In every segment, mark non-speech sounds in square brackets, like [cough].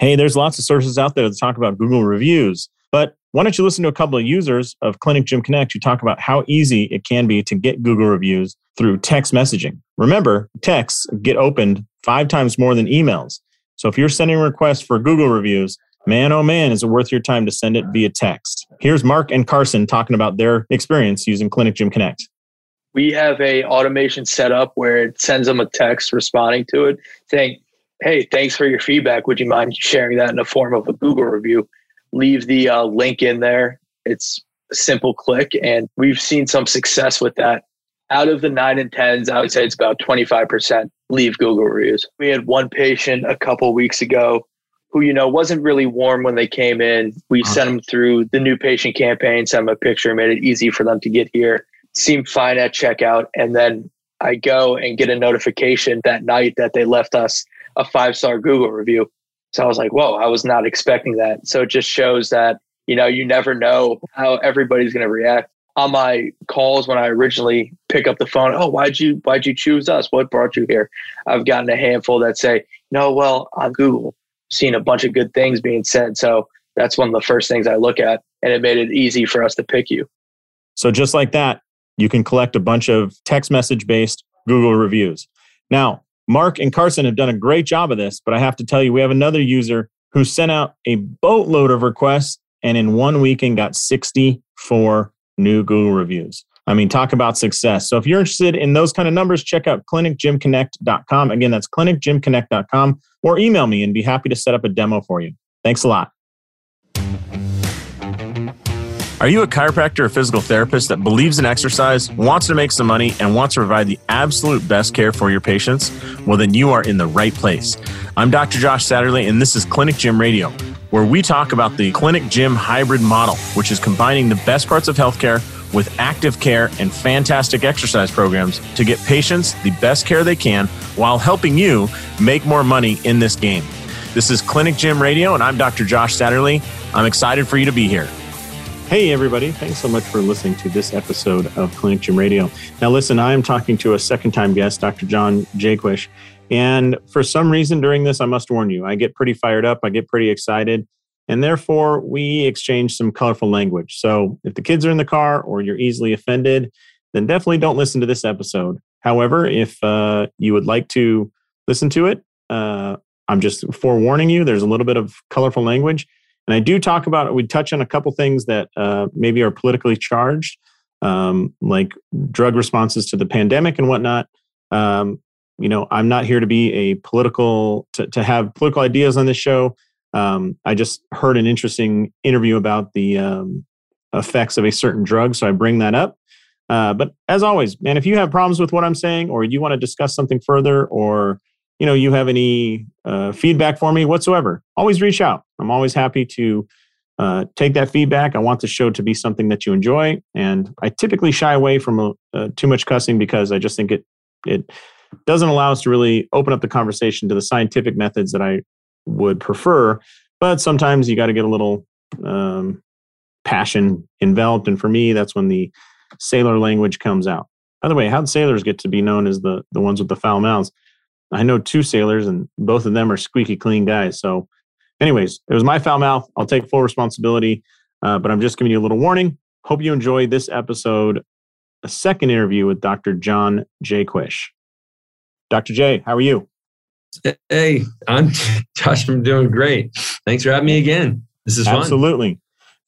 Hey, there's lots of sources out there that talk about Google reviews, but why don't you listen to a couple of users of Clinic Gym Connect who talk about how easy it can be to get Google reviews through text messaging? Remember, texts get opened five times more than emails. So if you're sending requests for Google reviews, man, oh man, is it worth your time to send it via text? Here's Mark and Carson talking about their experience using Clinic Gym Connect. We have a automation set up where it sends them a text responding to it saying, Hey, thanks for your feedback. Would you mind sharing that in the form of a Google review? leave the uh, link in there. It's a simple click, and we've seen some success with that. Out of the nine and tens, I would say it's about 25% leave Google reviews. We had one patient a couple weeks ago who, you know, wasn't really warm when they came in. We uh-huh. sent them through the new patient campaign, sent them a picture, made it easy for them to get here. Seemed fine at checkout. And then I go and get a notification that night that they left us a five star Google review. So I was like, whoa, I was not expecting that. So it just shows that, you know, you never know how everybody's going to react. On my calls when I originally pick up the phone, oh, why'd you why'd you choose us? What brought you here? I've gotten a handful that say, no, well, on Google, seen a bunch of good things being said. So that's one of the first things I look at. And it made it easy for us to pick you. So just like that, you can collect a bunch of text message based Google reviews. Now, Mark and Carson have done a great job of this, but I have to tell you, we have another user who sent out a boatload of requests and in one weekend got 64 new Google reviews. I mean, talk about success. So if you're interested in those kind of numbers, check out clinicgymconnect.com. Again, that's clinicgymconnect.com or email me and be happy to set up a demo for you. Thanks a lot. Are you a chiropractor or physical therapist that believes in exercise, wants to make some money, and wants to provide the absolute best care for your patients? Well, then you are in the right place. I'm Dr. Josh Satterley, and this is Clinic Gym Radio, where we talk about the clinic gym hybrid model, which is combining the best parts of healthcare with active care and fantastic exercise programs to get patients the best care they can while helping you make more money in this game. This is Clinic Gym Radio, and I'm Dr. Josh Satterley. I'm excited for you to be here. Hey, everybody. Thanks so much for listening to this episode of Clinic Gym Radio. Now, listen, I am talking to a second time guest, Dr. John Jaquish. And for some reason during this, I must warn you, I get pretty fired up, I get pretty excited, and therefore we exchange some colorful language. So if the kids are in the car or you're easily offended, then definitely don't listen to this episode. However, if uh, you would like to listen to it, uh, I'm just forewarning you, there's a little bit of colorful language. And I do talk about, we touch on a couple things that uh, maybe are politically charged, um, like drug responses to the pandemic and whatnot. Um, you know, I'm not here to be a political, to, to have political ideas on this show. Um, I just heard an interesting interview about the um, effects of a certain drug, so I bring that up. Uh, but as always, man, if you have problems with what I'm saying, or you want to discuss something further, or you know you have any uh, feedback for me whatsoever always reach out. I'm always happy to uh, take that feedback. I want the show to be something that you enjoy and i typically shy away from uh, uh, too much cussing because i just think it it doesn't allow us to really open up the conversation to the scientific methods that i would prefer but sometimes you got to get a little um, passion enveloped and for me that's when the sailor language comes out. By the way how do sailors get to be known as the the ones with the foul mouths I know two sailors, and both of them are squeaky clean guys. So, anyways, it was my foul mouth. I'll take full responsibility, uh, but I'm just giving you a little warning. Hope you enjoy this episode, a second interview with Dr. John J. Jaquish. Dr. J, how are you? Hey, I'm [laughs] Josh. I'm doing great. Thanks for having me again. This is fun. Absolutely.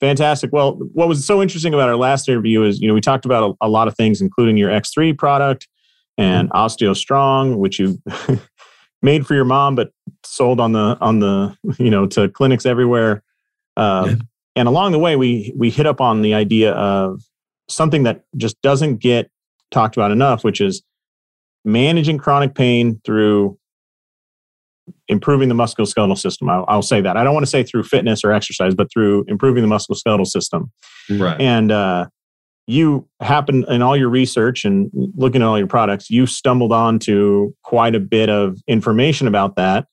Fantastic. Well, what was so interesting about our last interview is, you know, we talked about a, a lot of things, including your X3 product, and mm-hmm. OsteoStrong, which you [laughs] made for your mom but sold on the on the you know to clinics everywhere. Uh, yeah. And along the way, we we hit up on the idea of something that just doesn't get talked about enough, which is managing chronic pain through improving the musculoskeletal system. I'll, I'll, say that. I don't want to say through fitness or exercise, but through improving the musculoskeletal system. Right. And uh, you happen in all your research and looking at all your products, you stumbled onto quite a bit of information about that.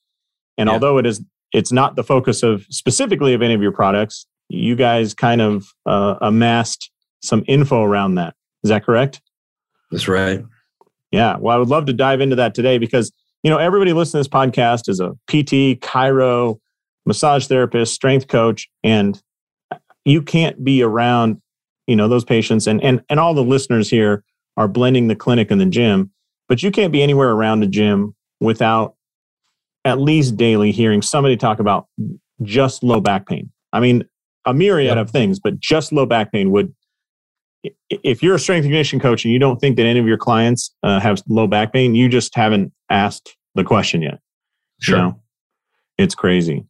And yeah. although it is, it's not the focus of specifically of any of your products, you guys kind of uh, amassed some info around that. Is that correct? That's right. Yeah. Well, I would love to dive into that today because, you know, everybody listening to this podcast is a PT, chiro, massage therapist, strength coach, and you can't be around, you know, those patients and and and all the listeners here are blending the clinic and the gym, but you can't be anywhere around a gym without at least daily hearing somebody talk about just low back pain. I mean, a myriad of things, but just low back pain would if you're a strength and conditioning coach and you don't think that any of your clients uh, have low back pain, you just haven't asked the question yet. Sure. You know? It's crazy.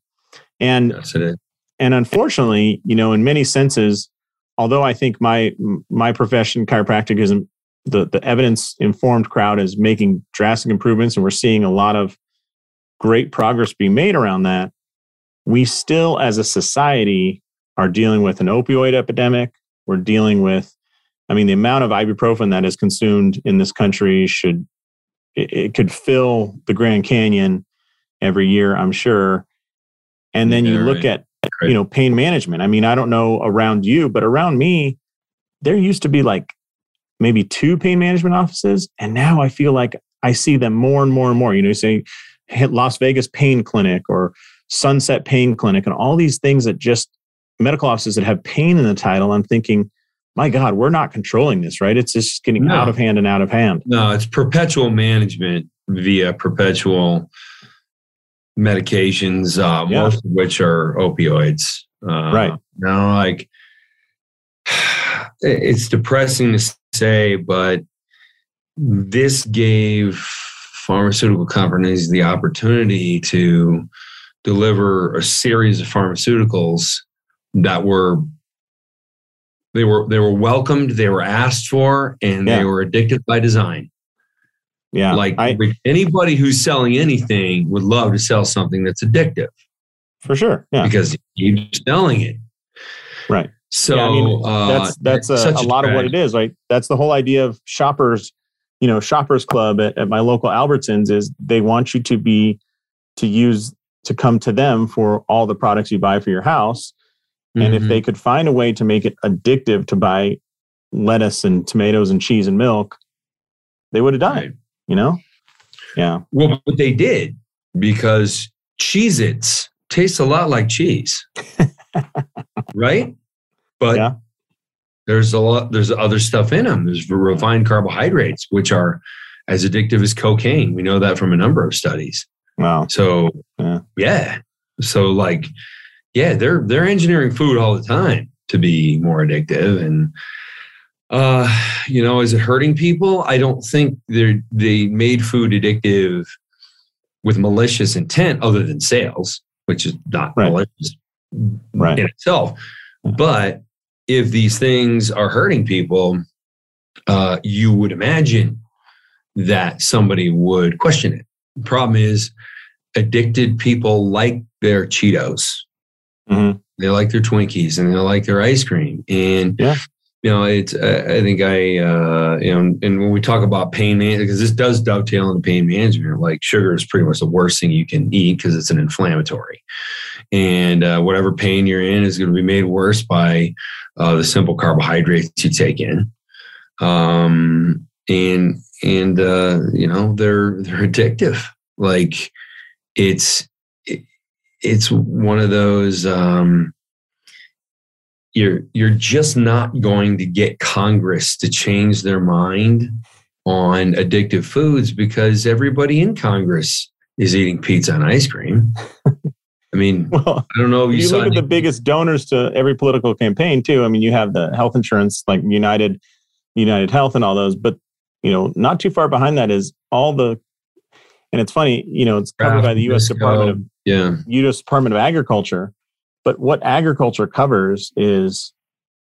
And Yes, it is. and unfortunately, you know, in many senses, although I think my my profession, chiropractic, isn't the the evidence informed crowd is making drastic improvements, and we're seeing a lot of great progress being made around that. We still, as a society, are dealing with an opioid epidemic. We're dealing with, I mean, the amount of ibuprofen that is consumed in this country should it, it could fill the Grand Canyon every year, I'm sure. And then you look at. You know pain management. I mean i don't know around you but around me there used to be like maybe two pain management offices and now i feel like i see them more and more and more. You know say hit las vegas pain clinic or sunset pain clinic and all these things that just medical offices that have pain in the title i'm thinking my god we're not controlling this right? It's just getting No. out of hand and out of hand. No, it's perpetual management via perpetual medications, uh, Yeah. most of which are opioids. Uh, Right. Now, like, [sighs] it's depressing to say, but this gave pharmaceutical companies the opportunity to deliver a series of pharmaceuticals that were they were they were welcomed, they were asked for, and Yeah. they were addictive by design yeah like I, anybody who's selling anything would love to sell something that's addictive for sure yeah because you're selling it. Right. So Yeah, I mean, uh, that's that's a, it's such a lot of what it is right that's the whole idea of shoppers you know shoppers club at, at my local albertsons is they want you to be to use to come to them for all the products you buy for your house and if Mhm. they could find a way to make it addictive to buy lettuce and tomatoes and cheese and milk they would have died. You know yeah well, but they did because Cheez Its tastes a lot like cheese, [laughs] right? But Yeah. there's a lot, there's other stuff in them. There's refined carbohydrates, which are as addictive as cocaine. We know that from a number of studies. wow So Yeah. yeah. So like, yeah, they're they're engineering food all the time to be more addictive. And uh, you know, is it hurting people? I don't think they they made food addictive with malicious intent other than sales, which is not Right. malicious Right. in itself. But if these things are hurting people, uh, you would imagine that somebody would question it. The problem is, addicted people like their Cheetos, Mhm. they like their Twinkies, and they like their ice cream. And Yeah. You know, it's. I think I, uh, you know, and when we talk about pain management, because this does dovetail into pain management. Like sugar is pretty much the worst thing you can eat because it's an inflammatory, and uh, whatever pain you're in is going to be made worse by uh, the simple carbohydrates you take in. Um, and and uh, you know they're they're addictive. Like it's it, it's one of those. Um, you're you're just not going to get Congress to change their mind on addictive foods because everybody in Congress is eating pizza and ice cream. I mean, [laughs] well I don't know if you, you look at the biggest donors to every political campaign too. I mean, you have the health insurance like United, United Health, and all those. But you know, not too far behind that is all the. And it's funny, you know, it's covered by the U.S. Department of yeah, U.S. Department of Agriculture. But what agriculture covers is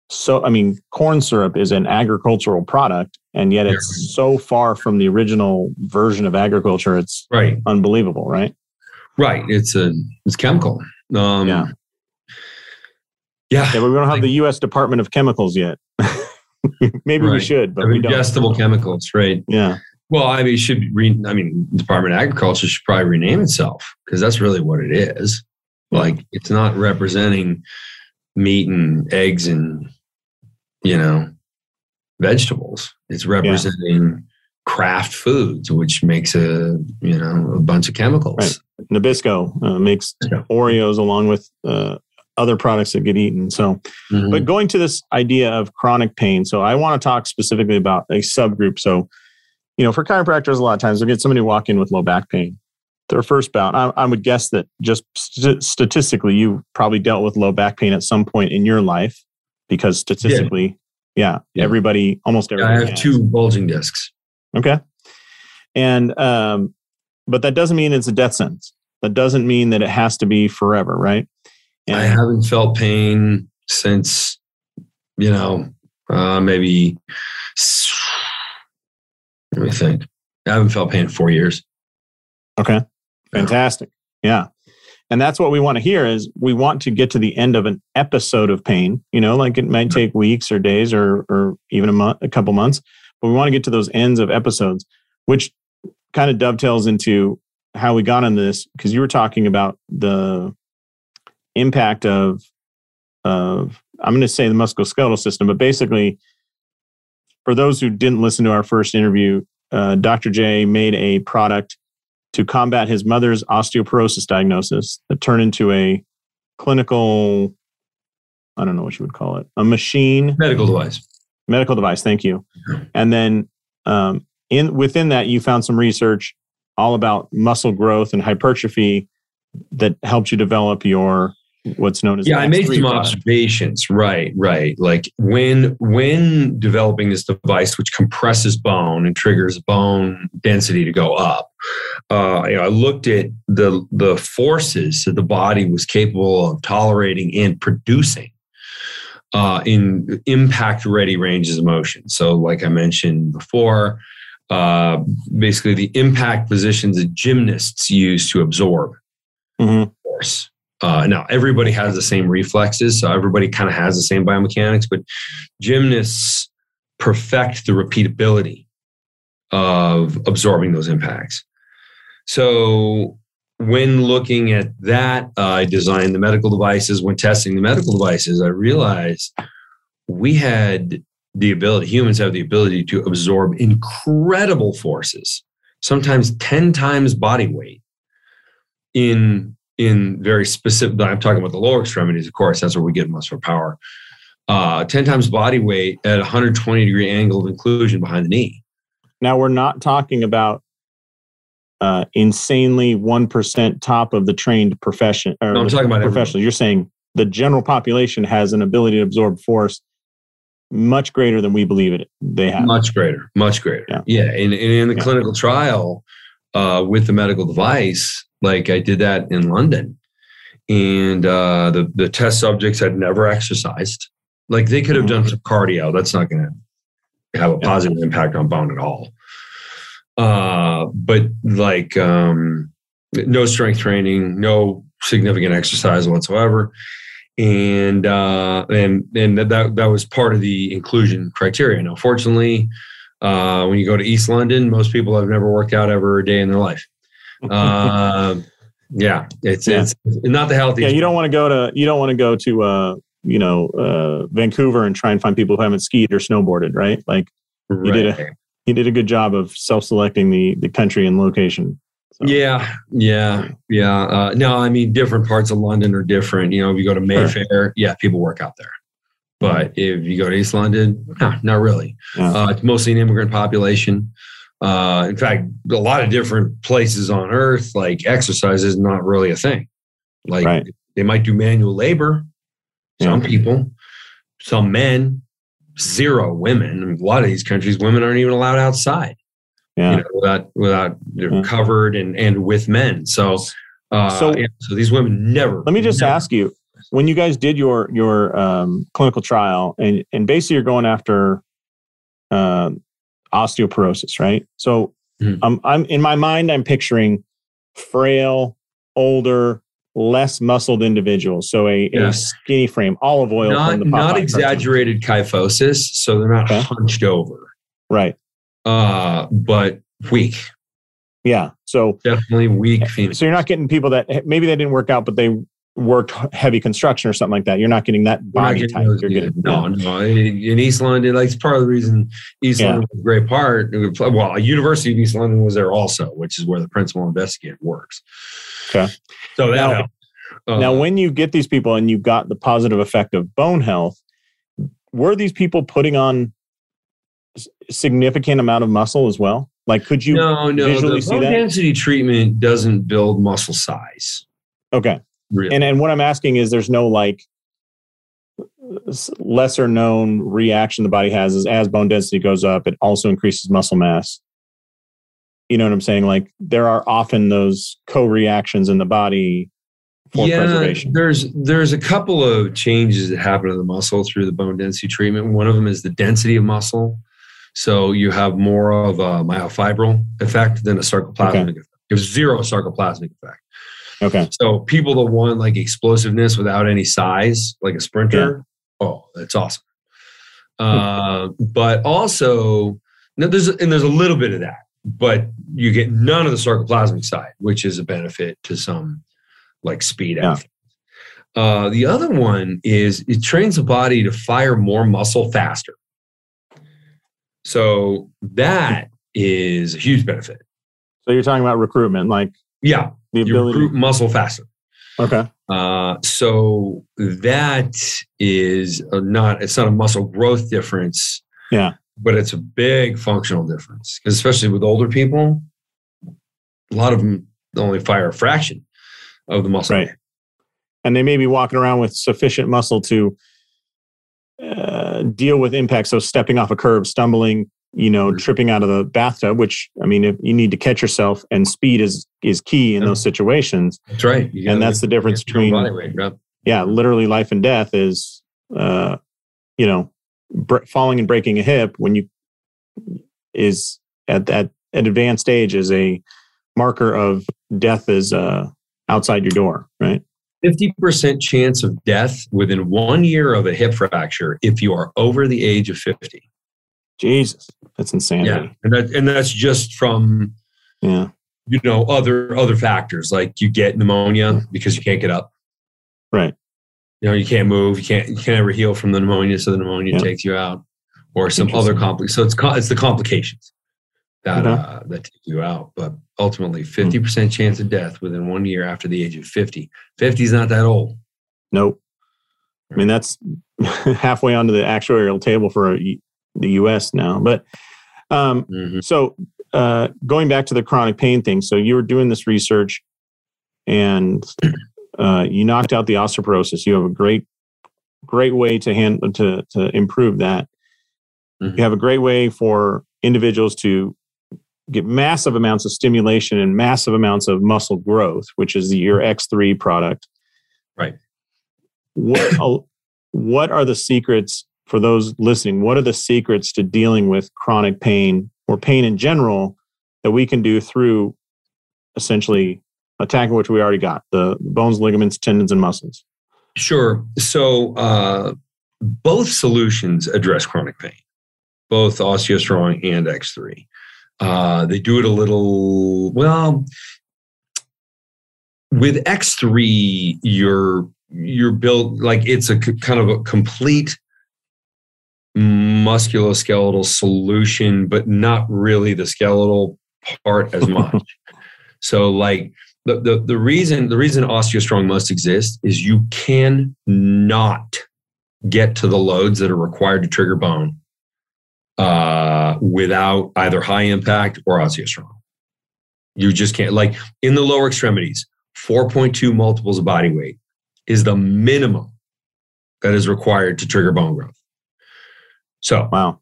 so. I mean, corn syrup is an agricultural product, and yet it's so far from the original version of agriculture. It's right, unbelievable, right? right. It's a it's chemical. Um, Yeah. yeah, Yeah, we don't have the U.S. Department of Chemicals yet. [laughs] Maybe we should, but we don't. ingestible chemicals, right? Yeah, Well, I mean, should re, I mean, Department of Agriculture should probably rename itself because that's really what it is. Like, it's not representing meat and eggs and you know vegetables. It's representing Kraft Foods, which makes a you know a bunch of chemicals. Nabisco uh, makes Yeah. Oreos along with uh, other products that get eaten. So, Mhm. but going to this idea of chronic pain, so I want to talk specifically about a subgroup. So, you know, for chiropractors, a lot of times they'll get somebody walk in with low back pain. Their first bout, I, I would guess that just st- statistically, you probably dealt with low back pain at some point in your life because statistically, yeah, Yeah. everybody, almost everybody. I everybody. have has. two bulging discs. Okay. And um, but that doesn't mean it's a death sentence. That doesn't mean that it has to be forever, right? I haven't felt pain since, you know, uh, maybe. Let me think. I haven't felt pain in four years. okay. Fantastic. Yeah. And that's what we want to hear is we want to get to the end of an episode of pain, you know, like it might take weeks or days or or even a month, a couple months, but we want to get to those ends of episodes, which kind of dovetails into how we got on this because you were talking about the impact of of I'm going to say the musculoskeletal system, but basically, for those who didn't listen to our first interview, uh, Dr. J made a product to combat his mother's osteoporosis diagnosis that turned into a clinical, I don't know what you would call it, a machine Medical device. medical device. Thank you. And then um, in within that, you found some research all about muscle growth and hypertrophy that helped you develop your what's known as yeah i made some product. observations right right like when when developing this device which compresses bone and triggers bone density to go up uh, you know, i looked at the the forces that the body was capable of tolerating and producing uh, in impact ready ranges of motion so like i mentioned before uh, basically the impact positions that gymnasts use to absorb Mhm. force uh, now, everybody has the same reflexes, so everybody kind of has the same biomechanics, but gymnasts perfect the repeatability of absorbing those impacts. So, when looking at that, uh, I designed the medical devices. When testing the medical devices, I realized we had the ability, humans have the ability to absorb incredible forces, sometimes 10 times body weight in in very specific i'm talking about the lower extremities of course that's where we get most of our power uh, 10 times body weight at 120 degree angle of inclusion behind the knee Now we're not talking about uh, insanely one percent top of the trained profession. Or No, I'm talking about professionals. You're saying the general population has an ability to absorb force much greater than we believe it they have. much greater much greater Yeah. yeah, and, and in the Yeah. clinical trial uh, with the medical device like i did that in london. And uh, the, the test subjects had never exercised. Like they could have done some cardio. That's not going to have a positive impact on bone at all. Uh, but like um, no strength training no significant exercise whatsoever. And uh, and and that that was part of the inclusion criteria. Now, fortunately, uh, when you go to East London, most people have never worked out ever a day in their life. Uh, [laughs] yeah, it's Yeah. it's not the yeah, you don't want to go to you don't want to go to uh, you know uh, Vancouver and try and find people who haven't skied or snowboarded, right? Like you did a- you did a good job of self-selecting the the country and location. So, Yeah, yeah, yeah. Uh, no, I mean, different parts of London are different. You know, if you go to Mayfair, yeah, people work out there. But if you go to East London, nah, not really. Yeah. Uh, it's mostly an immigrant population. Uh, in fact, a lot of different places on Earth, like exercise is not really a thing. Like Right. they might do manual labor, some Yeah. people, some men, zero women. In a lot of these countries, women aren't even allowed outside yeah. you know, without without they're Yeah. covered and and with men. So, uh, So- so so these women never. Let me just never- ask you, when you guys did your your um, clinical trial, and and basically you're going after uh, osteoporosis, right? So Mhm. I'm I'm in my mind, I'm picturing frail, older, less muscled individuals. So a, Yeah. a skinny frame, Olive Oyl not from the not exaggerated kyphosis, so they're not Okay. hunched over, right? uh, but weak, Yeah. So definitely weak females. so you're not getting people that maybe they didn't work out, but they worked heavy construction or something like that. You're not getting that body getting type. those- You're yeah, getting no, no. In East London, like it's part of the reason East Yeah. London was a great part. Well, University of East London was there also, which is where the principal investigator works. Okay. So that Now-. Uh, now, when you get these people and you got the positive effect of bone health, were these people putting on significant amount of muscle as well? Like, could you? no, no, visually the see bone that? density treatment doesn't build muscle size. Okay. Really. And and what I'm asking is, there's no like lesser known reaction the body has is as bone density goes up, it also increases muscle mass. You know what I'm saying? Like there are often those co-reactions in the body for preservation. There's there's a couple of changes that happen to the muscle through the bone density treatment. One of them is the density of muscle. So you have more of a myofibril effect than a sarcoplasmic effect. You have zero sarcoplasmic effect. Okay. So people that want like explosiveness without any size, like a sprinter, oh, that's awesome. Uh, but also, no, there's and there's a little bit of that, but you get none of the sarcoplasmic side, which is a benefit to some like speed Yeah. athletes. Uh, the other one is it trains the body to fire more muscle faster. So that is a huge benefit. So you're talking about recruitment, like Yeah, the you ability. recruit muscle faster. Okay. Uh, so that is a not it's not a muscle growth difference. Yeah. But it's a big functional difference. especially with older people, a lot of them only fire a fraction of the muscle. Right. and they may be walking around with sufficient muscle to uh, deal with impact. So stepping off a curb, stumbling, you know, Mhm. tripping out of the bathtub. Which I mean, if you need to catch yourself, and speed is is key in Yeah. those situations. That's right. You And that's the difference get your own between body weight, yeah. yeah, literally life and death is, uh, you know, br- falling and breaking a hip when you is at that at advanced age is a marker of death is uh, outside your door, right? 50% chance of death within one year of a hip fracture if you are over the age of 50. Jesus, that's Yeah. And that and that's just from Yeah, you know other other factors like you get pneumonia because you can't get up right. you know you can't move you can't you can't ever heal from the pneumonia so the pneumonia Yeah. takes you out or some other complex so it's it's the complications that uh, that take you out but ultimately 50% chance of death within one year after the age of 50 50 is not that old Nope. I mean, that's [laughs] halfway onto the actuarial table for uh, the U.S. now. But um, Mhm. so uh, going back to the chronic pain thing, so you were doing this research, and uh, you knocked out the osteoporosis. You have a great, great way to hand to to improve that. Mhm. You have a great way for individuals to get massive amounts of stimulation and massive amounts of muscle growth, which is your X3 product. Right. What what are the secrets for those listening? What are the secrets to dealing with chronic pain or pain in general that we can do through essentially attacking which we already got the bones, ligaments, tendons, and muscles? Sure. So uh, both solutions address chronic pain, both OsteoStrong and X3. Uh, they do it a little well. With X3, you're you're built like it's a c- kind of a complete musculoskeletal solution, but not really the skeletal part as [laughs] much. so, like the, the the reason the reason OsteoStrong must exist is you can not get to the loads that are required to trigger bone uh, without either high impact or OsteoStrong. You just can't. Like in the lower extremities, 4.2 multiples of body weight is the minimum that is required to trigger bone growth. So, Wow.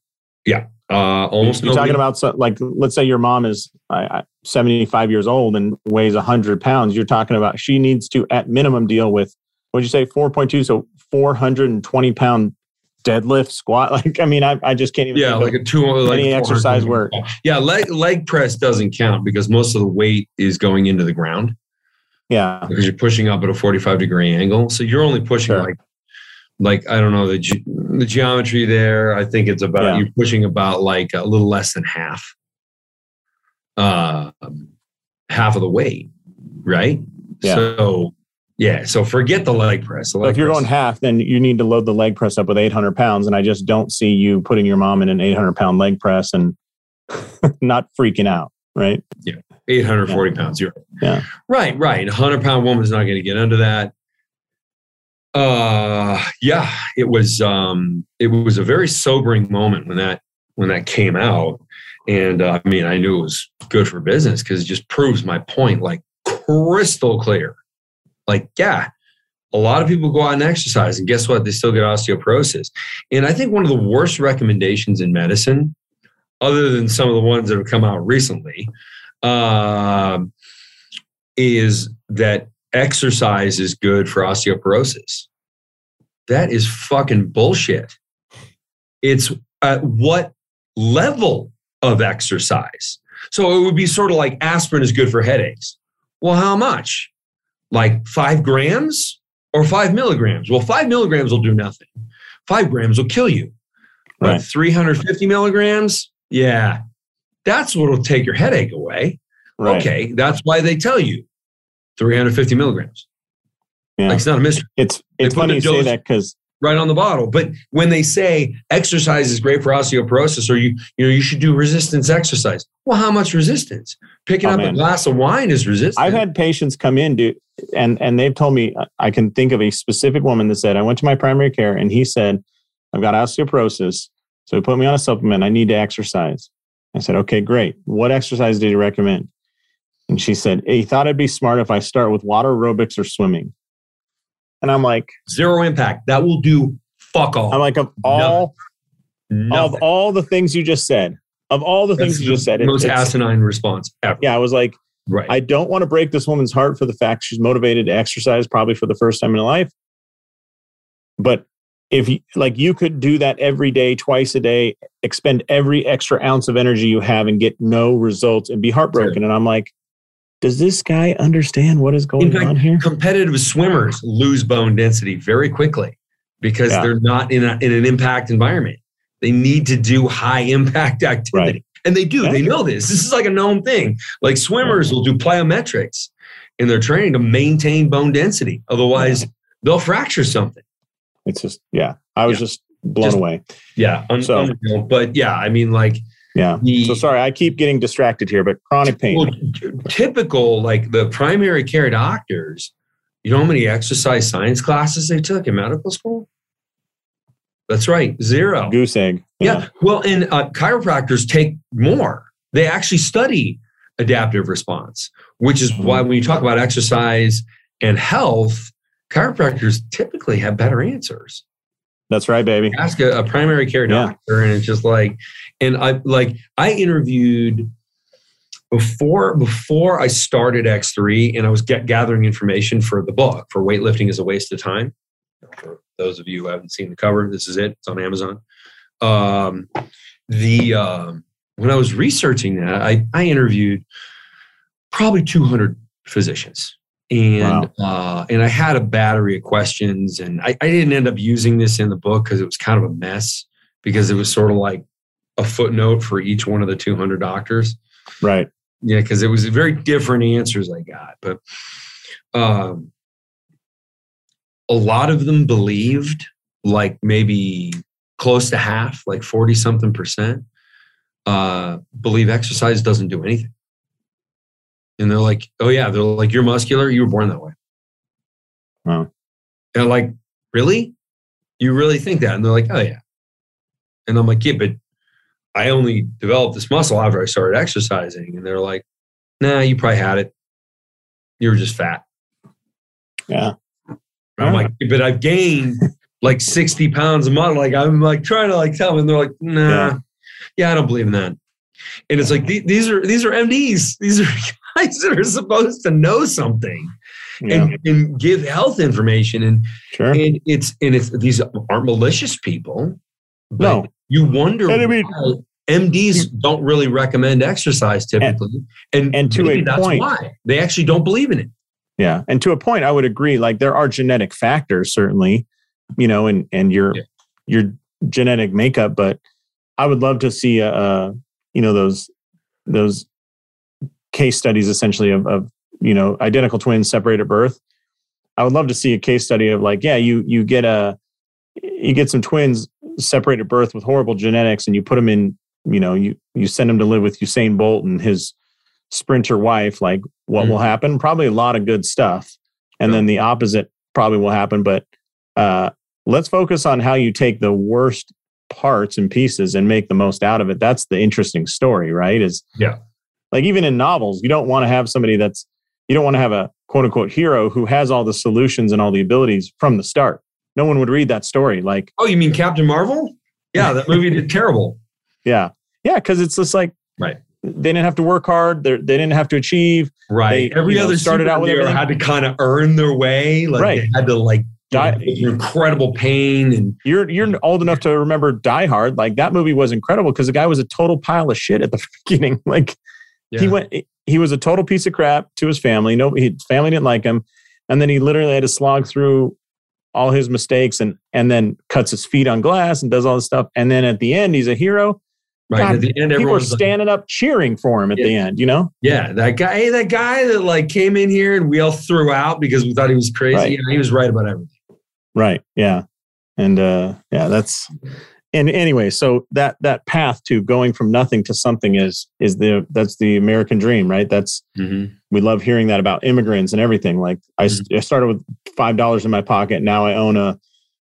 uh, almost You're talking about so, like let's say your mom is I, I, 75 years old and weighs 100 pounds. You're talking about she needs to at minimum deal with what'd you say 4.2 so 420 pound deadlift squat. [laughs] Like I mean I, I just can't even yeah, like a two like any exercise where Yeah, leg leg press doesn't count because most of the weight is going into the ground. yeah because you're pushing up at a 45 degree angle. So you're only pushing Sure. like, like I don't know the ge- the geometry there. I think it's about Yeah. you're pushing about like a little less than half, uh, half of the weight, right? Yeah. So Yeah. So forget the leg press. The So if you're press- going half, then you need to load the leg press up with 800 pounds. And I just don't see you putting your mom in an 800 pound leg press and [laughs] not freaking out, right? Yeah, 840 pounds. You're Yeah. right, right. A hundred pound woman is not going to get under that. Uh, yeah, it was, um, it was a very sobering moment when that, when that came out. And uh, I mean, I knew it was good for business because it just proves my point like crystal clear. Like, yeah, a lot of people go out and exercise, and guess what? They still get osteoporosis. And I think one of the worst recommendations in medicine, other than some of the ones that have come out recently, um, is that exercise is good for osteoporosis. That is fucking bullshit. It's at what level of exercise? So it would be sort of like aspirin is good for headaches. Well, how much? Like five grams or five milligrams? Well, five milligrams will do nothing. Five grams will kill you. But Right. 350 milligrams? Yeah. That's what will take your headache away. Right. Okay, that's why they tell you 350 milligrams. Yeah. Like it's not a mystery, It's it's funny you say that because right on the bottle. But when they say exercise is great for osteoporosis, or you you know you should do resistance exercise. Well, how much resistance? Picking Oh, up a glass of wine is resistance. I've had patients come in, do and and they've told me uh, I can think of a specific woman that said I went to my primary care and he said I've got osteoporosis, so he put me on a supplement. I need to exercise. I said, okay, great. What exercise did he recommend? And she said he thought it'd be smart if I start with water aerobics or swimming. And I'm like, zero impact. That will do fuck all. I'm like of all of Nothing. all the things you just said, of all the That's things you just said, the it- most asinine response ever. yeah, I was like. Right. I don't want to break this woman's heart for the fact she's motivated to exercise probably for the first time in her life. But if you like you could do that every day, twice a day, expend every extra ounce of energy you have and get no results and be heartbroken. And I'm like, does this guy understand what is going In fact, on here? Competitive swimmers lose bone density very quickly because Yeah. they're not in, a, in an impact environment. They need to do high [laughs] impact activity. Right. And they do. Yeah. They know this. This is like a known thing. Like swimmers will do plyometrics in their training to maintain bone density. Otherwise, they'll fracture something. It's just yeah. I was Yeah. just blown Just- away. Yeah. Un- So- unreal. But yeah, I mean, like, Yeah. the, So sorry, I keep getting distracted here, but chronic pain. well, typical, like the primary care doctors, you know how many exercise science classes they took in medical school? That's right, zero. Goose egg. Yeah. Well, and uh, chiropractors take more. They actually study adaptive response, which is why when you talk about exercise and health, chiropractors typically have better answers. That's right, baby. Ask a, a primary care Yeah. doctor, and it's just like, and I like I interviewed before before I started X3, and I was get, gathering information for the book for weightlifting is a waste of time. For those of you who haven't seen the cover, this is it. It's on Amazon. Um, the um, when I was researching that, I I interviewed probably 200 physicians. And uh, and I had a battery of questions, and I, I didn't end up using this in the book because it was kind of a mess because it was sort of like a footnote for each one of the 200 doctors. Right. Yeah, because it was very different answers I got, but um, a lot of them believed, like maybe close to half, like forty something percent, uh, believe exercise doesn't do anything. And they're like, "Oh yeah," they're like, "You're muscular. You were born that way." Wow. And I'm like, "Really? You really think that?" And they're like, "Oh yeah." And I'm like, "Yeah, but I only developed this muscle after I started exercising. And they're like, nah, you probably had it. You were just fat. Yeah. And I'm like, but I've gained [laughs] like 60 pounds of muscle. Like I'm like trying to like tell them. And they're like, nah, Yeah. yeah, I don't believe in that. And it's like these are these are MDs. These are [laughs] guys that are supposed to know something Yeah. and, and give health information. And sure. and it's and it's these aren't malicious people. But No. you wonder And I mean- why MDs don't really recommend exercise typically, and and to maybe a that's point- why they actually don't believe in it. Yeah. And to a point, I would agree. Like there are genetic factors, certainly, you know, and, and your, Yeah. your genetic makeup, but I would love to see, a, uh, you know, those, those case studies essentially of, of, you know, identical twins separated at birth. I would love to see a case study of like, yeah, you you get a you get some twins separated at birth with horrible genetics, and you put them in, you know, you you send them to live with Usain Bolt and his sprinter wife. Like, what mm-hmm. will happen? Probably a lot of good stuff, and yeah. then the opposite probably will happen. But uh, let's focus on how you take the worst parts and pieces and make the most out of it. That's the interesting story, right? Is yeah, like even in novels, you don't want to have somebody that's you don't want to have a quote unquote hero who has all the solutions and all the abilities from the start. No one would read that story. Like, oh, you mean Captain Marvel? Yeah, that movie did terrible. Yeah, yeah, because it's just like right. They didn't have to work hard. They didn't have to achieve. Right. They, Every other know, started out with everything. had to kind of earn their way. Like right. they had to like Die, incredible pain and you're you're old enough to remember Die Hard. Like that movie was incredible because the guy was a total pile of shit at the [laughs] beginning. Like yeah. he went he was a total piece of crap to his family. No, his family didn't like him, and then he literally had to slog through all his mistakes and and then cuts his feet on glass and does all this stuff. And then at the end, he's a hero. Right. God, at the end, people are standing like, up cheering for him at yeah. the end, you know? Yeah. That guy, hey, that guy that like came in here and we all threw out because we thought he was crazy. Right. he was right about everything. Right. Yeah. And uh yeah, that's and anyway, so that that path to going from nothing to something is is the that's the American dream, right? That's mm-hmm. we love hearing that about immigrants and everything. Like mm-hmm. I, I started with five dollars in my pocket. Now I own a,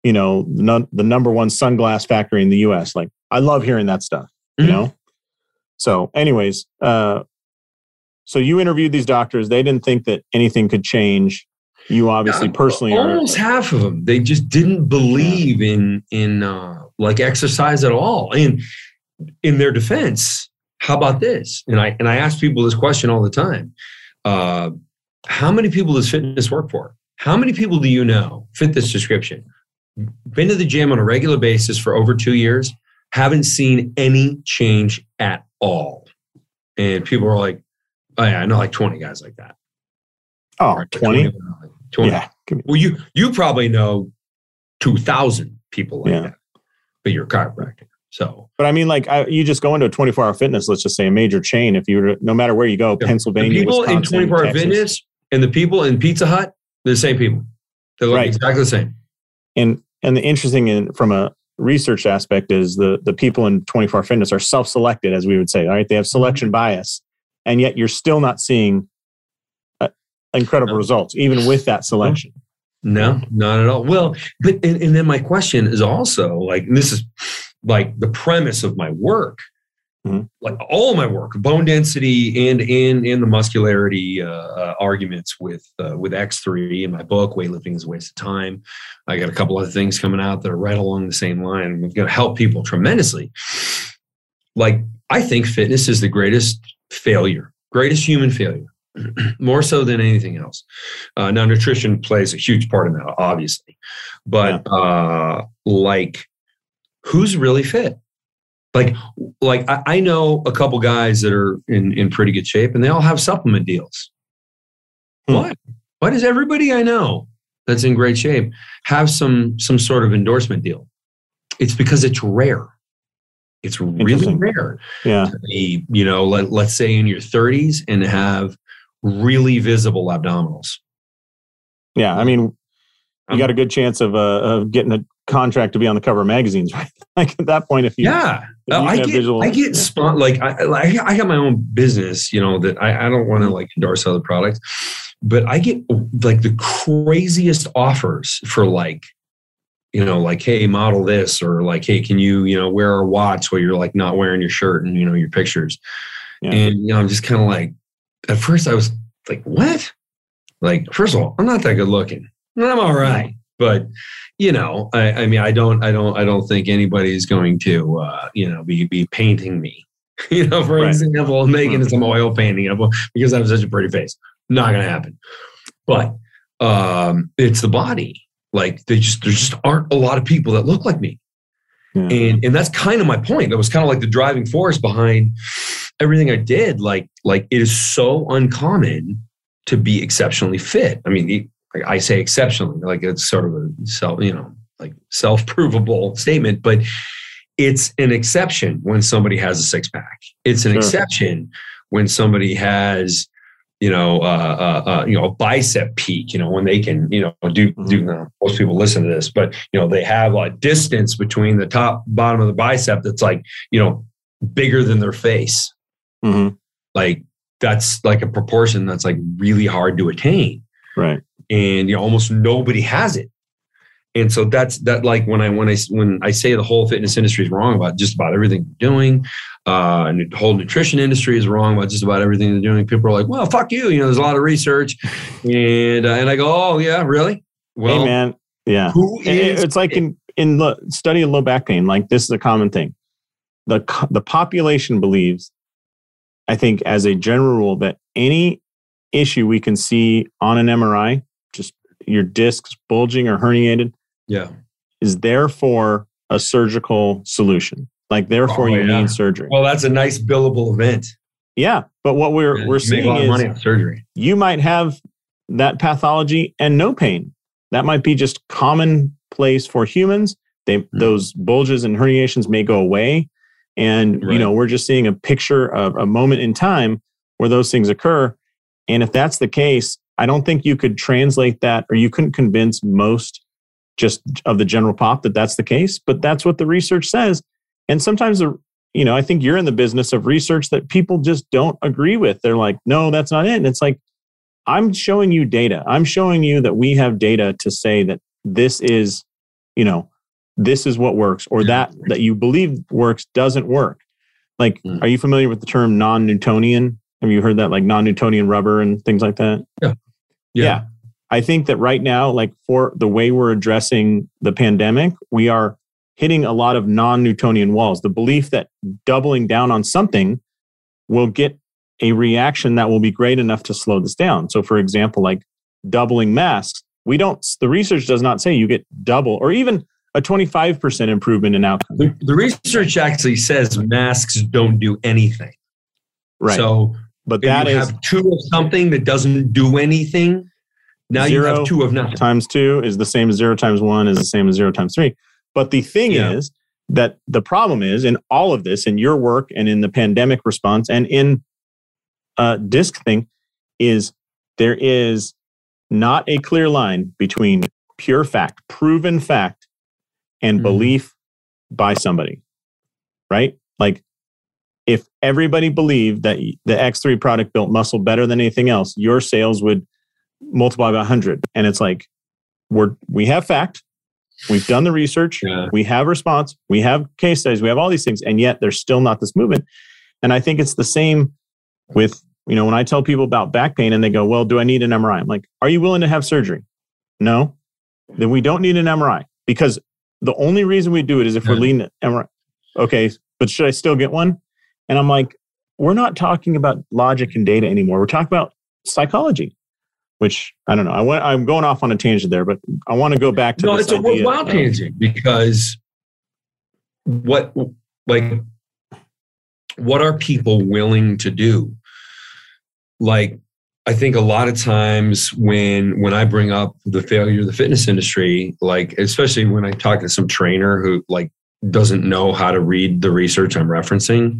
you know, the, the number one sunglass factory in the U.S. Like I love hearing that stuff. Mm-hmm. You know. So, anyways, uh, so you interviewed these doctors. They didn't think that anything could change you obviously personally almost are. half of them they just didn't believe in in uh, like exercise at all. And in their defense how about this? And i and i ask people this question all the time. Uh, how many people does fitness work for? How many people do you know? Fit this description. Been to the gym on a regular basis for over two years haven't seen any change at all. And people are like oh yeah i know like 20 guys like that. Oh, 20? 20. Yeah. Well, you you probably know 2,000 people like yeah. that, but you're a chiropractor. So, but I mean, like, I, you just go into a 24 hour fitness, let's just say a major chain. If you were, no matter where you go, yeah. Pennsylvania, the people Wisconsin, in 24 hour fitness and the people in Pizza Hut, they're the same people. They look right. exactly the same. And and the interesting in, from a research aspect is the the people in 24 hour fitness are self selected, as we would say. All right, they have selection mm-hmm. bias, and yet you're still not seeing incredible no. results, even with that selection. No, not at all. Well, but and, and then my question is also like this is like the premise of my work. Mm-hmm. Like all my work, bone density and and and the muscularity uh, uh, arguments with uh, with X three in my book, weightlifting is a waste of time. I got a couple other things coming out that are right along the same line. We're going to help people tremendously. Like I think fitness is the greatest failure, greatest human failure [clears throat] more so than anything else. Uh, now, nutrition plays a huge part in that, obviously, but yeah. uh, like, who's really fit? Like, like I, I, know a couple guys that are in in pretty good shape, and they all have supplement deals. Hmm. Why? Why does everybody I know that's in great shape have some some sort of endorsement deal? It's because it's rare. It's really rare. Yeah. Be, you know, let, let's say in your 30s and have really visible abdominals. Yeah, I mean, you got a good chance of uh, of getting a contract to be on the cover of magazines, [laughs] right? like at that point, if you yeah, if you I, get, visual, I get spot like I like I got my own business, you know that I, I don't want to like endorse other products, but I get like the craziest offers for like you know like hey model this or like hey can you you know wear a watch while you're like not wearing your shirt and you know your pictures yeah. and you know i'm just kind of like at first I was like, what? Like, first of all, I'm not that good looking. I'm all right. But, you know, I, I mean, I don't, I don't, I don't think anybody's going to, uh, you know, be, be painting me, [laughs] you know, for right. example, making some oil painting of because I have such a pretty face. Not going to happen. But um, it's the body. Like they just, there just aren't a lot of people that look like me. Yeah. And, and that's kind of my point. That was kind of like the driving force behind everything I did, like like it is so uncommon to be exceptionally fit. I mean, I say exceptionally, like it's sort of a self, you know, like self-provable statement, but it's an exception when somebody has a six pack. It's an sure. exception when somebody has you know, uh, uh, uh, you know, a bicep peak, you know, when they can, you know, do, Mhm. do, uh, most people listen to this, but, you know, they have a distance between the top, bottom of the bicep that's like, you know, bigger than their face. Hmm Like that's like a proportion that's like really hard to attain. Right. And, you know, almost nobody has it. And so that's that like when I when I when I say the whole fitness industry is wrong about just about everything they're doing, uh, and the whole nutrition industry is wrong about just about everything they're doing. People are like, "Well, fuck you," you know. There's a lot of research, and uh, and I go, "Oh yeah, really? Well, hey, man. Yeah. who is like in in the study of low back pain like this is a common thing the the population believes i think as a general rule that any issue we can see on an mri just your discs bulging or herniated yeah, is therefore a surgical solution like therefore Oh, you yeah. need surgery well, that's a nice billable event. yeah but what we're Yeah, we're seeing is money surgery. you might have that pathology and no pain. That might be just commonplace for humans. They Hmm. those bulges and herniations may go away, and you know we're just seeing a picture of a moment in time where those things occur. And if that's the case, I don't think you could translate that, or you couldn't convince most just of the general pop that that's the case. But that's what the research says. And sometimes the you know I think you're in the business of research that people just don't agree with. They're like, no, that's not it. And it's like I'm showing you data. I'm showing you that we have data to say that this is, you know, this is what works or that that you believe works doesn't work. Like, Mm. are you familiar with the term non-Newtonian? Have you heard that like non-Newtonian rubber and things like that? Yeah. Yeah. I think that right now, like for the way we're addressing the pandemic, we are hitting a lot of non Newtonian walls. The belief that doubling down on something will get a reaction that will be great enough to slow this down. So, for example, like doubling masks, we don't, the research does not say you get double or even a 25% improvement in outcome. The, the research actually says masks don't do anything. Right. So but that you is have two of something that doesn't do anything, now you have two of nothing. times two is the same as zero times one is the same as zero times three. But the thing Yeah. is that the problem is in all of this, in your work and in the pandemic response and in uh, disc thing, is there is not a clear line between pure fact, proven fact, and Mhm. belief by somebody, right? Like if everybody believed that the X3 product built muscle better than anything else, your sales would multiply by 100. And it's like, we're, we have fact, we've done the research, Yeah. we have response, we have case studies, we have all these things, and yet there's still not this movement. And I think it's the same with, you know, when I tell people about back pain and they go, well, do I need an MRI? I'm like, are you willing to have surgery? No. Then we don't need an MRI because the only reason we do it is if we're leading to MRI. Okay, but should I still get one? And I'm like, we're not talking about logic and data anymore. We're talking about psychology, which I don't know. I went, I'm going off on a tangent there, but I want to go back to No, it's a worthwhile tangent because what like what are people willing to do? Like I think a lot of times when when I bring up the failure of the fitness industry, like especially when I talk to some trainer who like doesn't know how to read the research I'm referencing.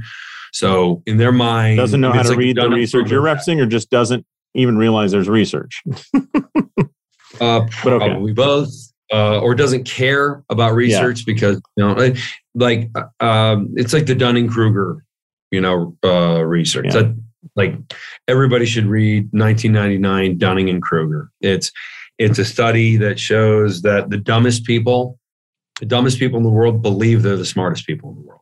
So in their mind, doesn't know how to like read the research you're referencing or just doesn't even realize there's research. [laughs] Uh, But okay. probably both, uh, or doesn't care about research because you know, like, like uh, um, it's like the Dunning Kruger, you know, uh, research. Yeah. That, like everybody should read 1999 Dunning and Kruger. It's it's a study that shows that the dumbest people, the dumbest people in the world, believe they're the smartest people in the world.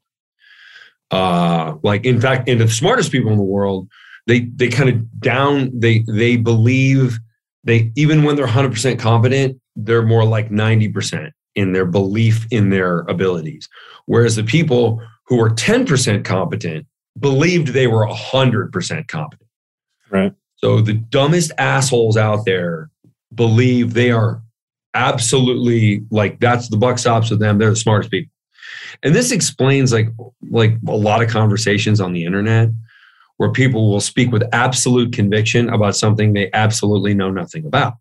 Uh, like in fact, and the smartest people in the world, they they kind of down they they believe they even when they're 100% competent they're more like 90% in their belief in their abilities whereas the people who are 10% competent believed they were 100% competent Right. so the dumbest assholes out there believe they are absolutely like that's the buck stops with them they're the smartest people and this explains like like a lot of conversations on the internet where people will speak with absolute conviction about something they absolutely know nothing about.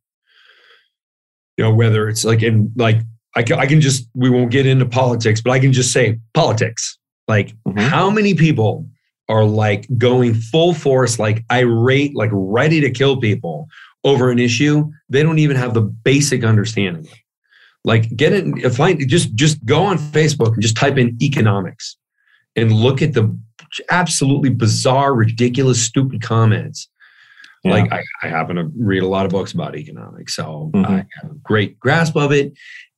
You know, whether it's like in like I can, I can just we won't get into politics, but I can just say politics. Like Mhm. how many people are like going full force, like irate, like ready to kill people over an issue, they don't even have the basic understanding. Like get it, find just just go on Facebook and just type in economics and look at the absolutely bizarre, ridiculous, stupid comments. Yeah. Like I, I, happen to read a lot of books about economics, so mm-hmm. I have a great grasp of it.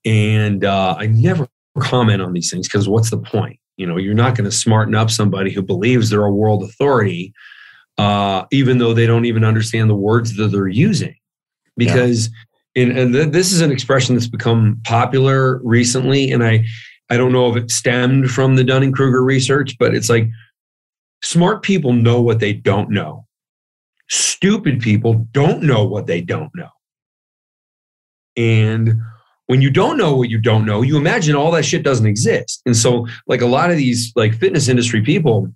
And uh, I never comment on these things because what's the point? You know, you're not going to smarten up somebody who believes they're a world authority, uh, even though they don't even understand the words that they're using. Because, yeah. and, and th- this is an expression that's become popular recently, and I, I don't know if it stemmed from the Dunning Kruger research, but it's like smart people know what they don't know. Stupid people don't know what they don't know. And when you don't know what you don't know, you imagine all that shit doesn't exist. And so, like a lot of these like fitness industry people,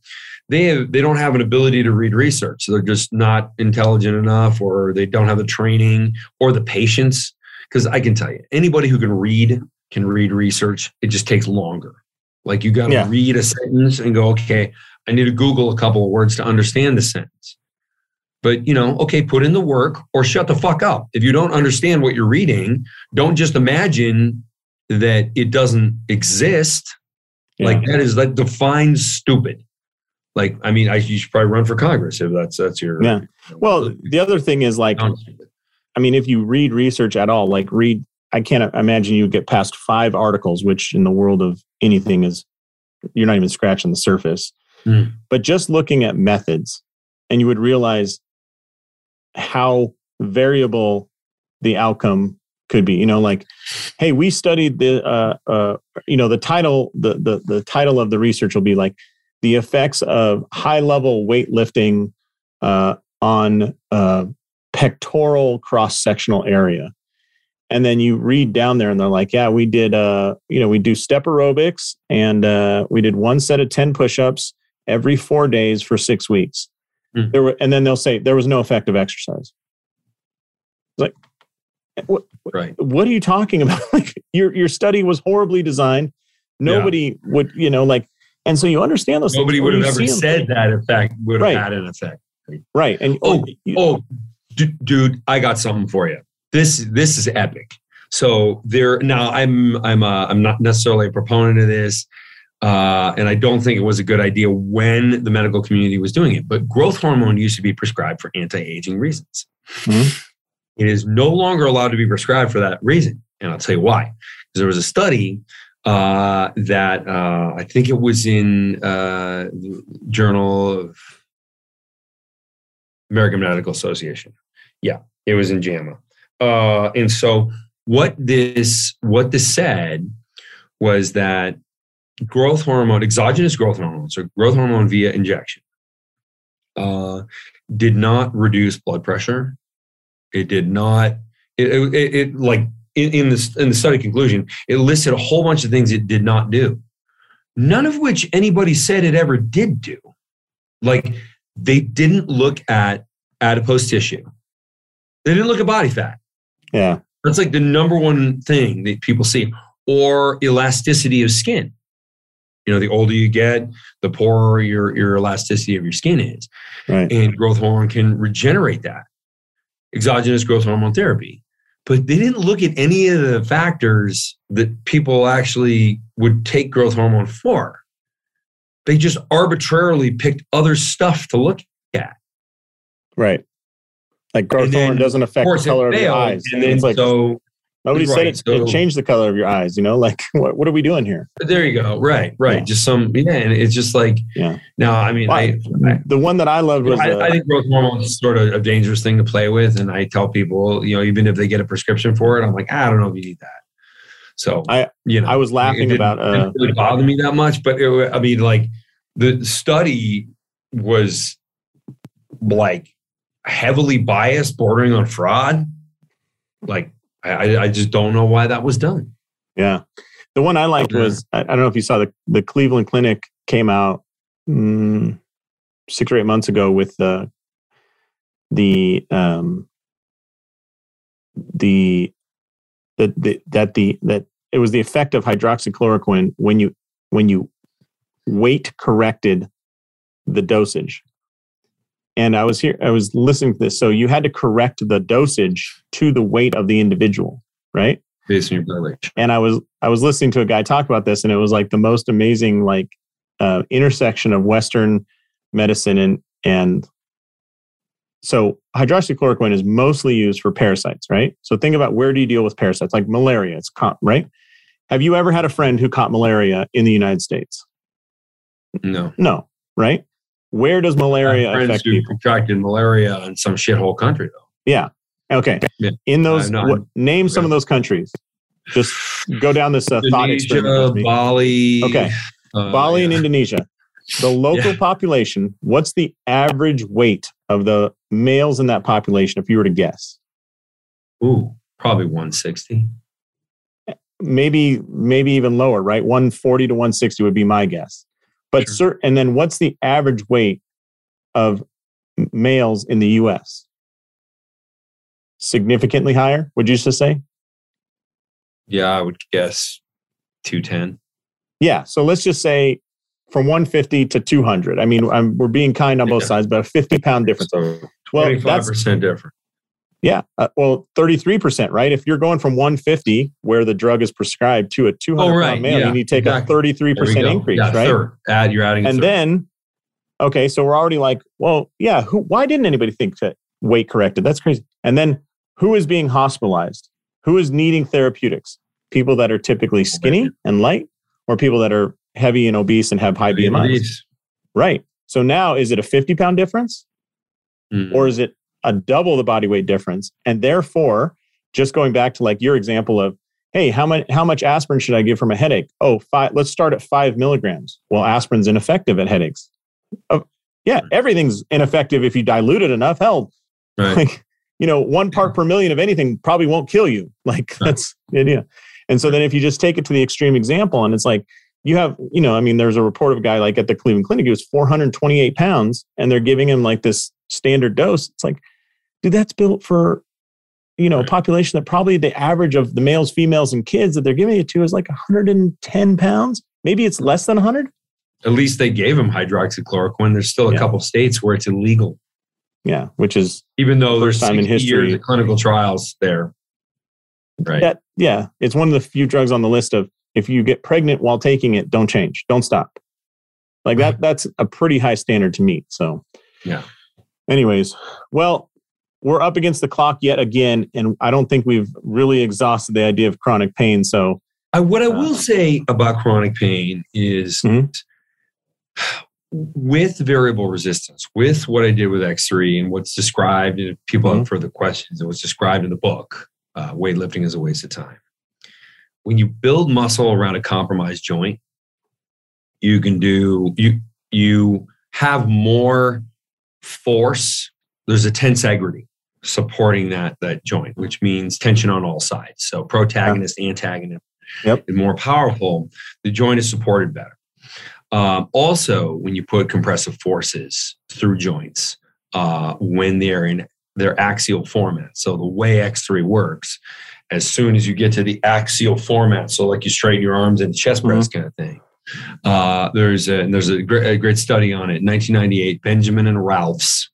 they have, they don't have an ability to read research. they're just not intelligent enough, or they don't have the training or the patience. Because I can tell you, anybody who can read can read research. It just takes longer. Like you got to yeah. read a sentence and go, okay, I need to Google a couple of words to understand the sentence. But, you know, okay, put in the work or shut the fuck up. If you don't understand what you're reading, don't just imagine that it doesn't exist. Yeah. Like that is that defines stupid. Like, I mean, I you should probably run for Congress if that's that's your Yeah. Well, the other thing is like I mean, if you read research at all, like read I can't imagine you get past five articles, which in the world of anything is you're not even scratching the surface. Mm. But just looking at methods, and you would realize how variable the outcome could be you know like hey we studied the uh, uh, you know the title the, the the title of the research will be like the effects of high level weightlifting uh, on uh, pectoral cross sectional area. And then you read down there and they're like yeah we did uh you know we do step aerobics and uh, we did one set of 10 push-ups every four days for six weeks Mm. There were, and then they'll say there was no effective exercise. It's like, what, right. what are you talking [laughs] about? like your your study was horribly designed. Nobody yeah. would, you know, like, and so you understand those. Nobody would have ever said that effect would have right. had an effect. Right. And oh, you, oh, d- dude, I got something for you. This this is epic. So there now, I'm I'm uh, I'm not necessarily a proponent of this. Uh, and I don't think it was a good idea when the medical community was doing it. But growth hormone used to be prescribed for anti aging reasons. Mm-hmm. It is no longer allowed to be prescribed for that reason. And I'll tell you why. Because there was a study uh, that uh, I think it was in uh, Journal of American Medical Association. Yeah, it was in JAMA. Uh, and so what this what this said was that growth hormone, exogenous growth hormone, so growth hormone via injection, uh, did not reduce blood pressure. It did not. It, it, it like in, in the in the study conclusion, it listed a whole bunch of things it did not do. None of which anybody said it ever did do. Like they didn't look at adipose tissue. They didn't look at body fat. Yeah. That's like the number one thing that people see, or elasticity of skin. You know, the older you get, the poorer your, your elasticity of your skin is. Right. And growth hormone can regenerate that. Exogenous growth hormone therapy. But they didn't look at any of the factors that people actually would take growth hormone for. They just arbitrarily picked other stuff to look at. Right. Like growth hormone doesn't affect the color of your eyes. And then like, so Nobody right. said it, so, it changed the color of your eyes. You know, like [laughs] what, what are we doing here? There you go. Right, right. Yeah. Just some, yeah. And it's just like, yeah. Now, I mean, well, I, I, the one that I loved was. I, uh, I think growth hormone is sort of a dangerous thing to play with, and I tell people, you know, even if they get a prescription for it, I'm like, I don't know if you need that. So I, you know, I was laughing it about. Uh, it didn't really bother me that much, but it, I mean, like the study was like heavily biased, bordering on fraud. Like I, I just don't know why that was done. Yeah. The one I liked was I, don't know if you saw the, the Cleveland Clinic came out mm, six or eight months ago with the the um the that the, that the that it was the effect of hydroxychloroquine when you when you weight corrected the dosage. And I was here, I was listening to this. So you had to correct the dosage to the weight of the individual, right? Based on your blood weight. And I was I was listening to a guy talk about this, and it was like the most amazing like uh, intersection of Western medicine and and so hydroxychloroquine is mostly used for parasites, right? So think about where do you deal with parasites like malaria? It's caught, right? Have you ever had a friend who caught malaria in the United States? No. No, right? Where does malaria friends affect who people? contracted malaria in some shithole country though. Yeah. Okay. Yeah. In those, what, name some of those countries. Just go down this uh, thought experiment. Bali. Okay. uh, Bali and. Indonesia. The [laughs] local Yeah. population, what's the average weight of the males in that population, if you were to guess? Ooh, probably 160. Maybe, maybe even lower, right? 140 to 160 would be my guess. But Sure. cer- and then what's the average weight of males in the US? Significantly higher, would you just say? Yeah, I would guess 210. Yeah. So let's just say from 150 to 200. I mean, I'm, we're being kind on both Yeah. sides, but a 50 pound difference. So Well, 25% different. Yeah. Uh, well, 33%, right? If you're going from 150, where the drug is prescribed, to a 200 Oh, right. pound male, Yeah, you need to take exactly. a 33% There we go. increase, yeah, right? Third. Add, you're adding And then, okay, so we're already like, well, yeah, who, why didn't anybody think to weight corrected? That's crazy. And then who is being hospitalized? Who is needing therapeutics? People that are typically skinny and light, or people that are heavy and obese and have high BMIs? Right. So now is it a 50 pound difference? Mm. or is it a double the body weight difference? And therefore, just going back to like your example of, hey, how much how much aspirin should I give for my headache? Oh, five. Let's start at five milligrams. Well, aspirin's ineffective at headaches. Oh, yeah, everything's ineffective if you dilute it enough. Hell, right. like you know, one part per million of anything probably won't kill you. [laughs] Like that's the idea. And so then if you just take it to the extreme example, and it's like you have, you know, I mean, there's a report of a guy like at the Cleveland Clinic, he was 428 pounds, and they're giving him like this standard dose. It's like, dude, that's built for, you know, a population that probably the average of the males, females, and kids that they're giving it to is like 110 pounds. Maybe it's less than 100. At least they gave him hydroxychloroquine. There's still a Yeah. couple states where it's illegal, Yeah, which is even though there's time in 60 years history. of clinical trials there. Right. that. Yeah, it's one of the few drugs on the list of if you get pregnant while taking it, don't change, don't stop. Like that. That's a pretty high standard to meet. So Yeah. Anyways, well, we're up against the clock yet again, and I don't think we've really exhausted the idea of chronic pain. So I, what I Uh, will say about chronic pain is Mhm. [sighs] with variable resistance, with what I did with X3 and what's described, and if people Mm-hmm. have further questions, and what's described in the book, uh, Weightlifting is a Waste of Time. When you build muscle around a compromised joint, you can do, you, you have more force. There's a tensegrity supporting that, that joint, which means tension on all sides. So protagonist, antagonist Yep. is more powerful. The joint is supported better. Um, also, when you put compressive forces through joints, uh, when they're in their axial format. So the way X3 works, as soon as you get to the axial format, so like you straighten your arms and chest press kind of thing. Uh, there's a there's a great, a great study on it, 1998. Benjamin and Ralphs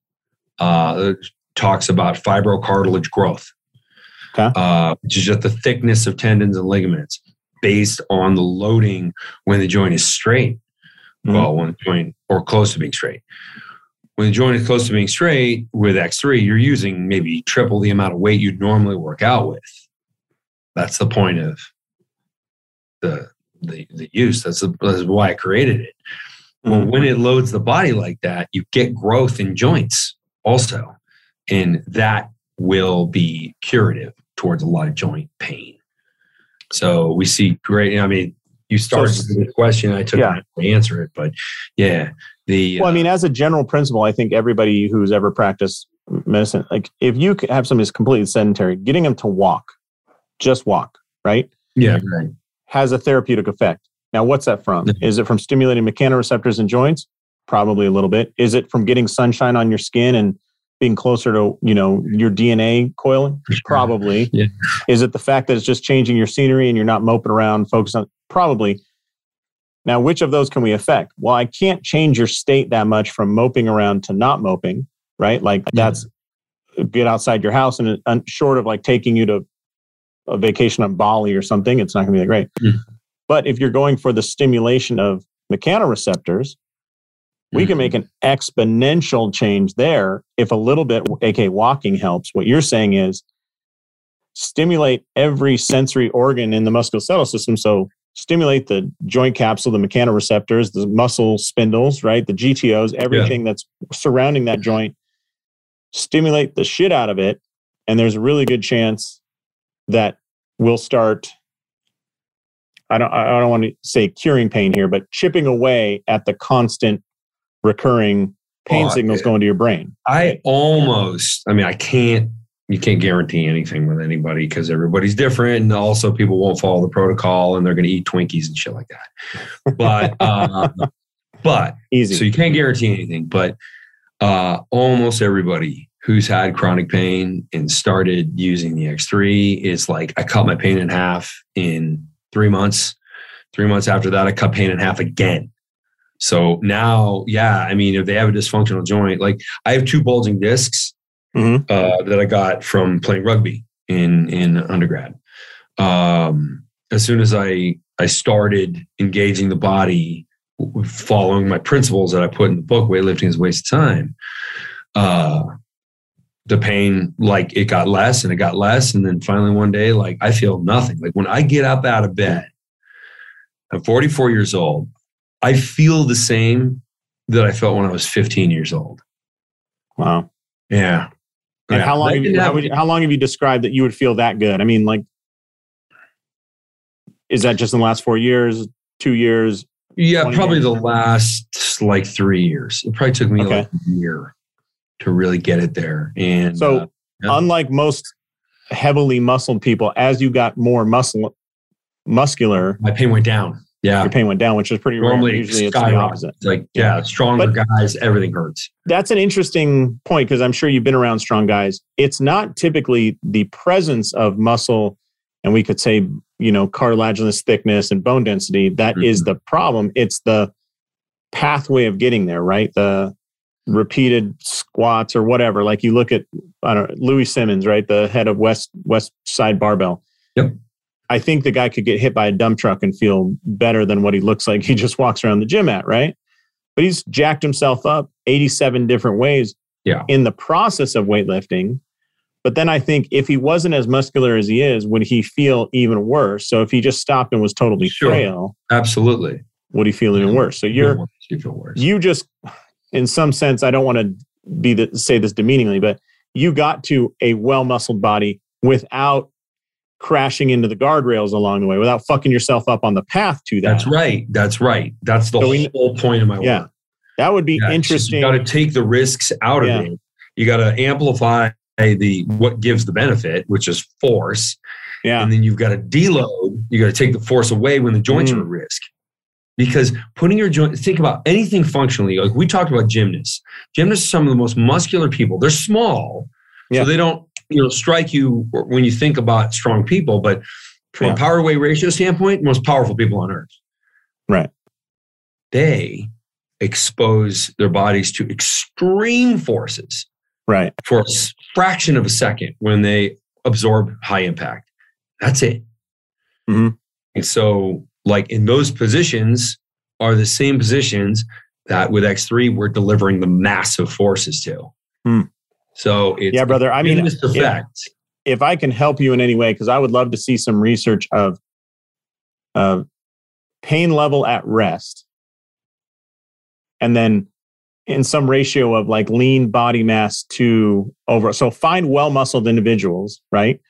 uh, talks about fibrocartilage growth, Okay. uh, which is just the thickness of tendons and ligaments based on the loading when the joint is straight. Mhm. Well, when the joint or close to being straight. When the joint is close to being straight with X3, you're using maybe triple the amount of weight you'd normally work out with. That's the point of the the, the use. That's, the, that's why I created it. Well, Mhm. when it loads the body like that, you get growth in joints also. And that will be curative towards a lot of joint pain. So we see great, I mean, you started So- with the question, I took Yeah. to answer it, but yeah, the well, I uh, mean, as a general principle, I think everybody who's ever practiced medicine, like if you have somebody who's completely sedentary, getting them to walk, just walk, right, yeah, right. has a therapeutic effect. Now, what's that from? Is it from stimulating mechanoreceptors in joints? Probably a little bit. Is it from getting sunshine on your skin and being closer to you know your DNA coiling? Sure. Probably. [laughs] Yeah. Is it the fact that it's just changing your scenery and you're not moping around, focused on? Probably. Now, which of those can we affect? Well, I can't change your state that much from moping around to not moping, right? Like that's get outside your house and uh, short of like taking you to a vacation on Bali or something, it's not going to be that great. But if you're going for the stimulation of mechanoreceptors, we can make mm-hmm. an exponential change there if a little bit, aka walking helps. What you're saying is stimulate every sensory organ in the musculoskeletal system. So stimulate the joint capsule, the mechanoreceptors, the muscle spindles, right? The GTOs, everything that's surrounding that joint. Stimulate the shit out of it. And there's a really good chance that we'll start. I don't, I don't want to say curing pain here, but chipping away at the constant recurring pain Oh, signals going to your brain. I almost, I mean, I can't, you can't guarantee anything with anybody because everybody's different. And also, people won't follow the protocol and they're going to eat Twinkies and shit like that. But, uh, [laughs] but, Easy. so you can't guarantee anything. But uh, almost everybody who's had chronic pain and started using the X3 is like, I cut my pain in half in three months. Three months after that, I cut pain in half again. So now, yeah, I mean, if they have a dysfunctional joint, like I have two bulging discs Mhm. uh, that I got from playing rugby in in undergrad. Um, as soon as I I started engaging the body, following my principles that I put in the book, weightlifting is a waste of time. Uh, the pain, like it got less and it got less, and then finally one day, like I feel nothing. Like when I get up out of bed, I'm 44 years old. I feel the same that I felt when I was 15 years old. wow. Yeah. And Yeah. how long have you, how, would, how long have you described that you would feel that good? I mean, like, is that just in the last four years, two years? Yeah, probably years? the last like three years. It probably took me Okay. like a year to really get it there. And So, uh, yeah. unlike most heavily muscled people, as you got more muscle, muscular, my pain went down. Yeah. your pain went down, which is pretty rare. Usually, it's the opposite. Like, yeah, stronger But- guys, everything hurts. That's an interesting point because I'm sure you've been around strong guys. It's not typically the presence of muscle, and we could say, you know, cartilaginous thickness and bone density That is Mm-hmm. the problem. It's the pathway of getting there, right? The repeated squats or whatever. Like you look at, I don't know, Louie Simmons, right? The head of West West Side Barbell. Yep. I think the guy could get hit by a dump truck and feel better than what he looks like [laughs] he just walks around the gym at, right? But he's jacked himself up 87 different ways Yeah. in the process of weightlifting. But then I think if he wasn't as muscular as he is, would he feel even worse? So if he just stopped and was totally Sure. frail, Absolutely. would he feel even worse? So You you're worse. You feel worse. you just in some sense i don't want to be the, say this demeaningly but you got to a well-muscled body without crashing into the guardrails along the way without fucking yourself up on the path to that That's right. That's right. That's the So we- whole point of my Yeah. work. that would be Yeah, interesting You got to take the risks out of Yeah. it. You got to amplify the what gives the benefit, which is force. yeah And then you've got to deload. You got to take the force away when the joints Mm. are at risk. Because putting your joint, think about anything functionally. Like we talked about gymnasts. Gymnasts are some of the most muscular people. They're small, Yeah. so they don't you know strike you when you think about strong people. But from Yeah. a power weight ratio standpoint, most powerful people on earth. Right. They expose their bodies to extreme forces right for a fraction of a second when they absorb high impact. That's it. Mm-hmm. And so, like in those positions, are the same positions that with X3 we're delivering the massive forces to. Hmm. So it's yeah brother i mean if, if i can help you in any way because i would love to see some research of of pain level at rest and then in some ratio of like lean body mass to over so find well muscled individuals right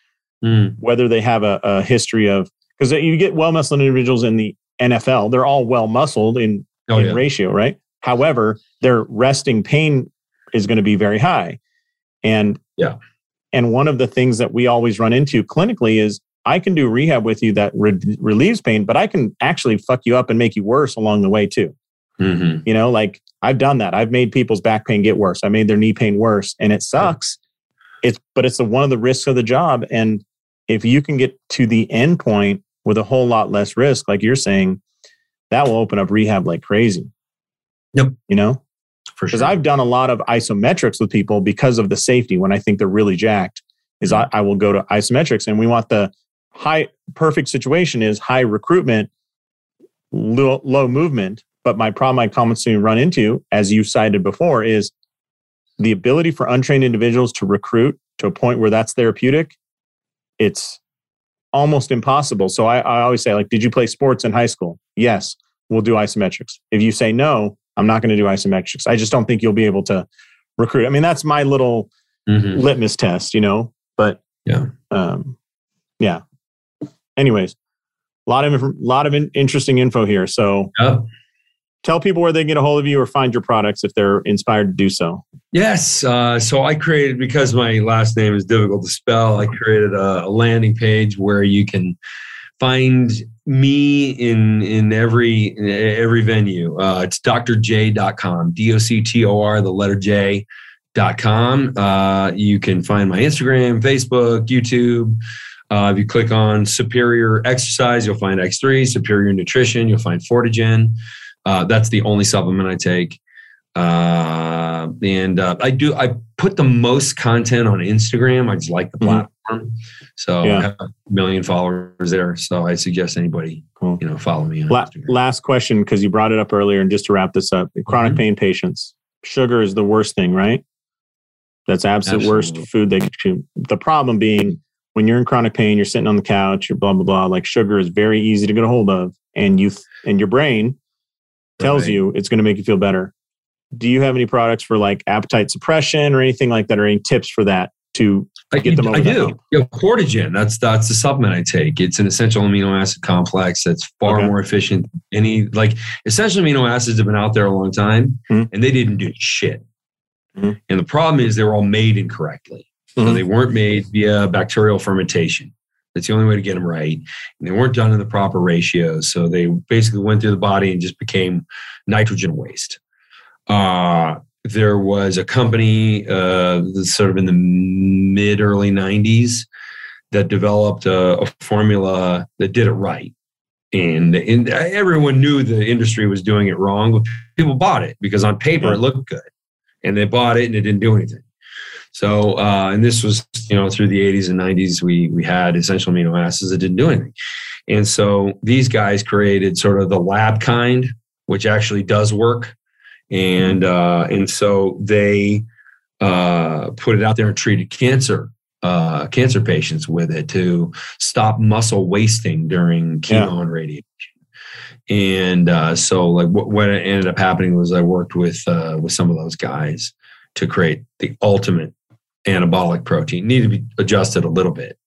Mm, whether they have a, a history of because you get well muscled individuals in the NFL, they're all well muscled in, oh, in yeah. ratio, right? However, their resting pain is going to be very high. And Yeah. and one of the things that we always run into clinically is I can do rehab with you that re- relieves pain, but I can actually fuck you up and make you worse along the way too. Mhm. You know, like I've done that. I've made people's back pain get worse. I made their knee pain worse, and it sucks. It's but it's the, one of the risks of the job. And if you can get to the end point with a whole lot less risk, like you're saying, that will open up rehab like crazy. Yep. You know, because sure. I've done a lot of isometrics with people because of the safety. When I think they're really jacked, is I, I will go to isometrics, and we want the high perfect situation is high recruitment, low, low movement. But my problem I commonly run into, as you cited before, is the ability for untrained individuals to recruit to a point where that's therapeutic. It's almost impossible. So I, I always say, like, did you play sports in high school? Yes, we'll do isometrics. If you say no, I'm not going to do isometrics. I just don't think you'll be able to recruit. I mean, that's my little Mhm. litmus test, you know. But Yeah. um, yeah. Anyways, a lot of a lot of in- interesting info here. So tell people where they can get a hold of you or find your products if they're inspired to do so. Yes. Uh, so I created because my last name is difficult to spell. I created a, a landing page where you can find me in in every in every venue. Uh, it's drj.com, d o c t o r, the letter J. Dot com. Uh, you can find my Instagram, Facebook, YouTube. Uh, if you click on Superior Exercise, you'll find X3, Superior Nutrition, you'll find Fortigen. Uh, that's the only supplement I take. Uh, and uh, I do, I put the most content on Instagram. I just like the Mhm. Platform. So Yeah. I have a million followers there. So I suggest anybody, Cool. you know, follow me on La- last question, because you brought it up earlier, and just to wrap this up, chronic Mhm. pain patients, sugar is the worst thing, right? That's absolute worst food they could chew. The problem being when you're in chronic pain, you're sitting on the couch, you're blah blah blah. Like sugar is very easy to get a hold of, and you and your brain tells Right. you it's going to make you feel better. Do you have any products for like appetite suppression or anything like that, or any tips for that to I, get them over I do. hump. Yeah, Fortigen. That's that's the supplement I take. It's an essential amino acid complex that's far Okay. more efficient. than Any like essential amino acids have been out there a long time, Mhm. and they didn't do shit. Mhm. And the problem is they were all made incorrectly. So Mhm. they weren't made via bacterial fermentation. That's the only way to get them right. And they weren't done in the proper ratios. So they basically went through the body and just became nitrogen waste. Uh, there was a company uh, sort of in the mid early 90s that developed a, a formula that did it right. And, and everyone knew the industry was doing it wrong, but people bought it because on paper it looked good. And they bought it and it didn't do anything. So, uh, and this was, you know, through the 80s and 90s, we we had essential amino acids that didn't do anything. And so these guys created sort of the lab kind, which actually does work. And uh, and so they uh, put it out there and treated cancer uh, cancer patients with it to stop muscle wasting during chemo Yeah. and radiation. And uh, so, like, what, what ended up happening was I worked with uh, with some of those guys to create the ultimate anabolic protein. Need to be adjusted a little bit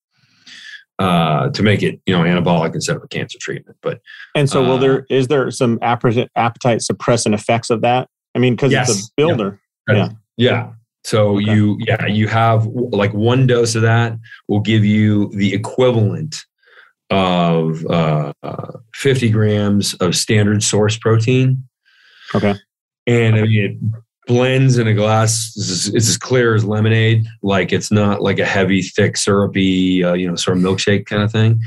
uh, to make it, you know, anabolic instead of a cancer treatment. But And so, will Uh, there is there some appetite appetite suppressant effects of that? I mean, because it's a builder. Yeah. Yeah. So Okay. you, yeah, you have like one dose of that will give you the equivalent of uh, uh, 50 grams of standard source protein. Okay. And I mean, it blends in a glass. It's, it's as clear as lemonade. Like it's not like a heavy, thick, syrupy, uh, you know, sort of milkshake kind of thing.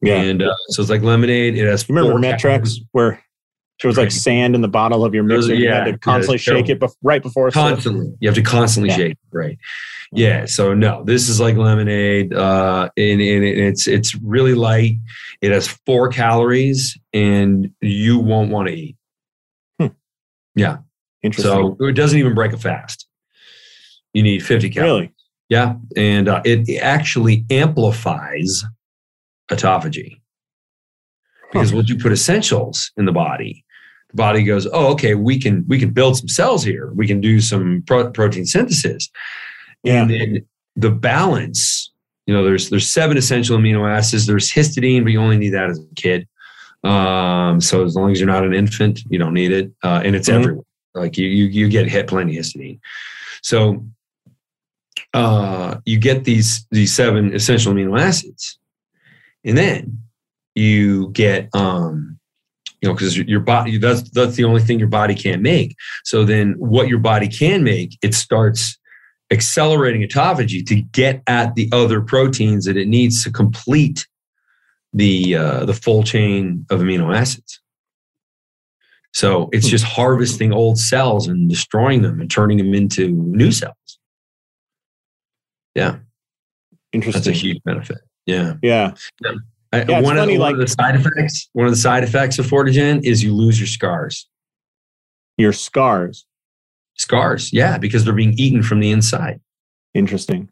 Yeah. And uh, so it's like lemonade. It has. Remember Met-Rx calories. There was like sand in the bottle of your Those- mixer? you yeah, had to constantly it's shake it bef- right before it constantly you have to constantly Yeah. shake right yeah so no this is like lemonade uh and, and it's it's really light it has four calories and you won't want to eat Yeah. Interesting. so it doesn't even break a fast you need 50 calories really? yeah and uh, it actually amplifies autophagy because once you put essentials in the body the body goes oh okay we can we can build some cells here. We can do some pro- protein synthesis. Yeah. and then the balance you know there's there's seven essential amino acids. There's histidine but you only need that as a kid. Um, so as long as you're not an infant you don't need it. Uh, and it's Mhm. everywhere. Like you you, you get hit plenty of histidine. So uh, you get these these seven essential amino acids. And then you get um you know because your body that's that's the only thing your body can't make so then what your body can make it starts accelerating autophagy to get at the other proteins that it needs to complete the uh, the full chain of amino acids So it's just harvesting old cells and destroying them and turning them into new cells. Yeah, Interesting that's a huge benefit. Yeah. Yeah. I, Yeah, one, of, funny, one of the side effects, one of the side effects of Fortigen is you lose your scars. Your scars. Scars, yeah, because they're being eaten from the inside. Interesting.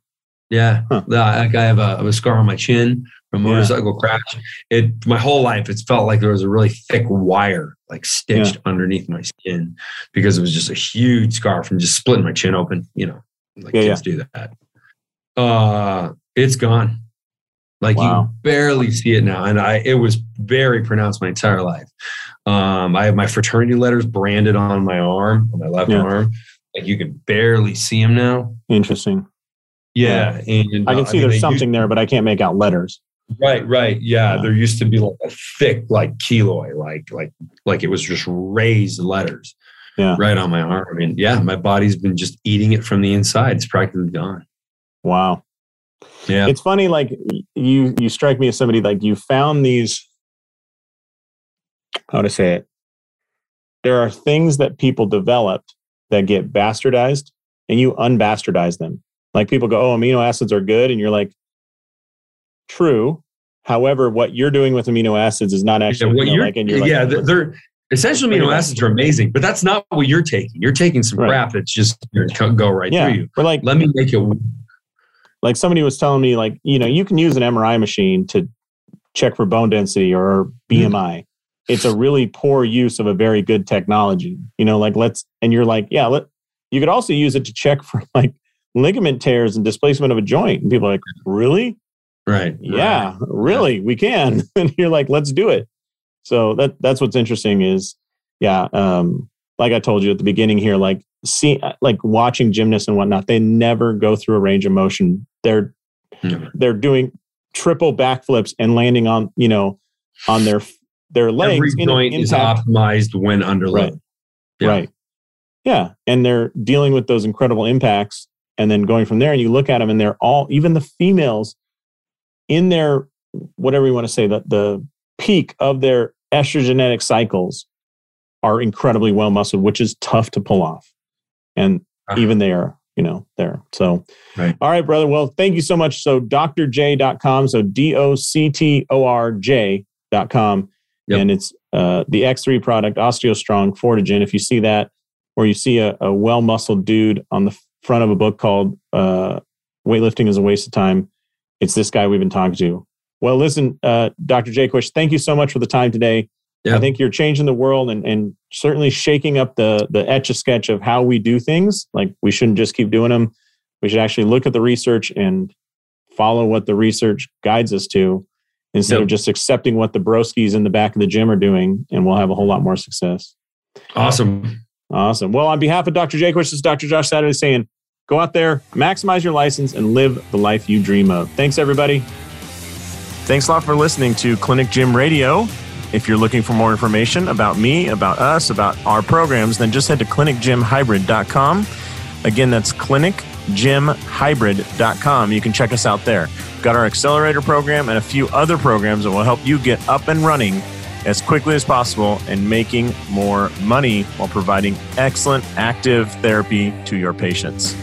Yeah, Huh. like I have a, I have a scar on my chin from a Yeah. motorcycle crash. It my whole life it's felt like there was a really thick wire like stitched underneath my skin because it was just a huge scar from just splitting my chin open. You know, like Yeah, kids do that. Uh, it's gone. Like Wow. you barely see it now, and I it was very pronounced my entire life. Um, I have my fraternity letters branded on my arm, on my left Yeah. arm. Like you can barely see them now. Interesting. Yeah, and I can uh, see mean, there's something used- there, but I can't make out letters. Right, right. Yeah, Yeah. there used to be like a thick, like keloid, like like like it was just raised letters. Yeah. Right on my arm. And yeah, my body's been just eating it from the inside. It's practically gone. Wow. Yeah. It's funny, like you you strike me as somebody like you found these how to say it. There are things that people developed that get bastardized and you unbastardize them. Like people go, Oh, amino acids are good, and you're like, true. However, what you're doing with amino acids is not Yeah, actually what you know, you're, like, and you're like, yeah, they're, they're essential amino acids are amazing, but that's not what you're taking. You're taking some Right. crap that's just going to go right yeah. through you. We're like Let me make it. Like somebody was telling me like you know you can use an mri machine to check for bone density or bmi it's a really poor use of a very good technology you know like let's and you're like yeah let you could also use it to check for [laughs] like ligament tears and displacement of a joint. And people are like really? Right. yeah really? We can? [laughs] And you're like let's do it. So that that's what's interesting is yeah um like i told you at the beginning here like see like watching gymnasts and whatnot they never go through a range of motion they're Right. they're doing triple backflips and landing on you know on their their legs Every in joint is optimized when under load. Right. Yeah. Right. Yeah. And they're dealing with those incredible impacts and then going from there. And you look at them and they're all, even the females in their, whatever you want to say, the, the peak of their estrogenic cycles are incredibly well muscled, which is tough to pull off. And Ah. even they are, you know, there. So, Right. all right, brother. Well, thank you so much. So, drj.com. So, D O C T O R J.com. Yep. And it's uh, the X3 product, OsteoStrong Fortigen. If you see that, or you see a, a well muscled dude on the front of a book called uh, Weightlifting is a Waste of Time, it's this guy we've been talking to. Well, listen, uh, Dr. Jaquish, thank you so much for the time today. Yeah. I think you're changing the world and, and certainly shaking up the the etch a sketch of how we do things. Like we shouldn't just keep doing them. We should actually look at the research and follow what the research guides us to instead Yep. of just accepting what the broskies in the back of the gym are doing, and we'll have a whole lot more success. Awesome. Awesome. Well, on behalf of Dr. Jaquish, this is Dr. Josh Saturday saying, go out there, maximize your license, and live the life you dream of. Thanks, everybody. Thanks a lot for listening to Clinic Gym Radio. If you're looking for more information about me, about us, about our programs, then just head to clinicgymhybrid.com. Again, that's clinicgymhybrid.com. You can check us out there. We've got our accelerator program and a few other programs that will help you get up and running as quickly as possible and making more money while providing excellent active therapy to your patients.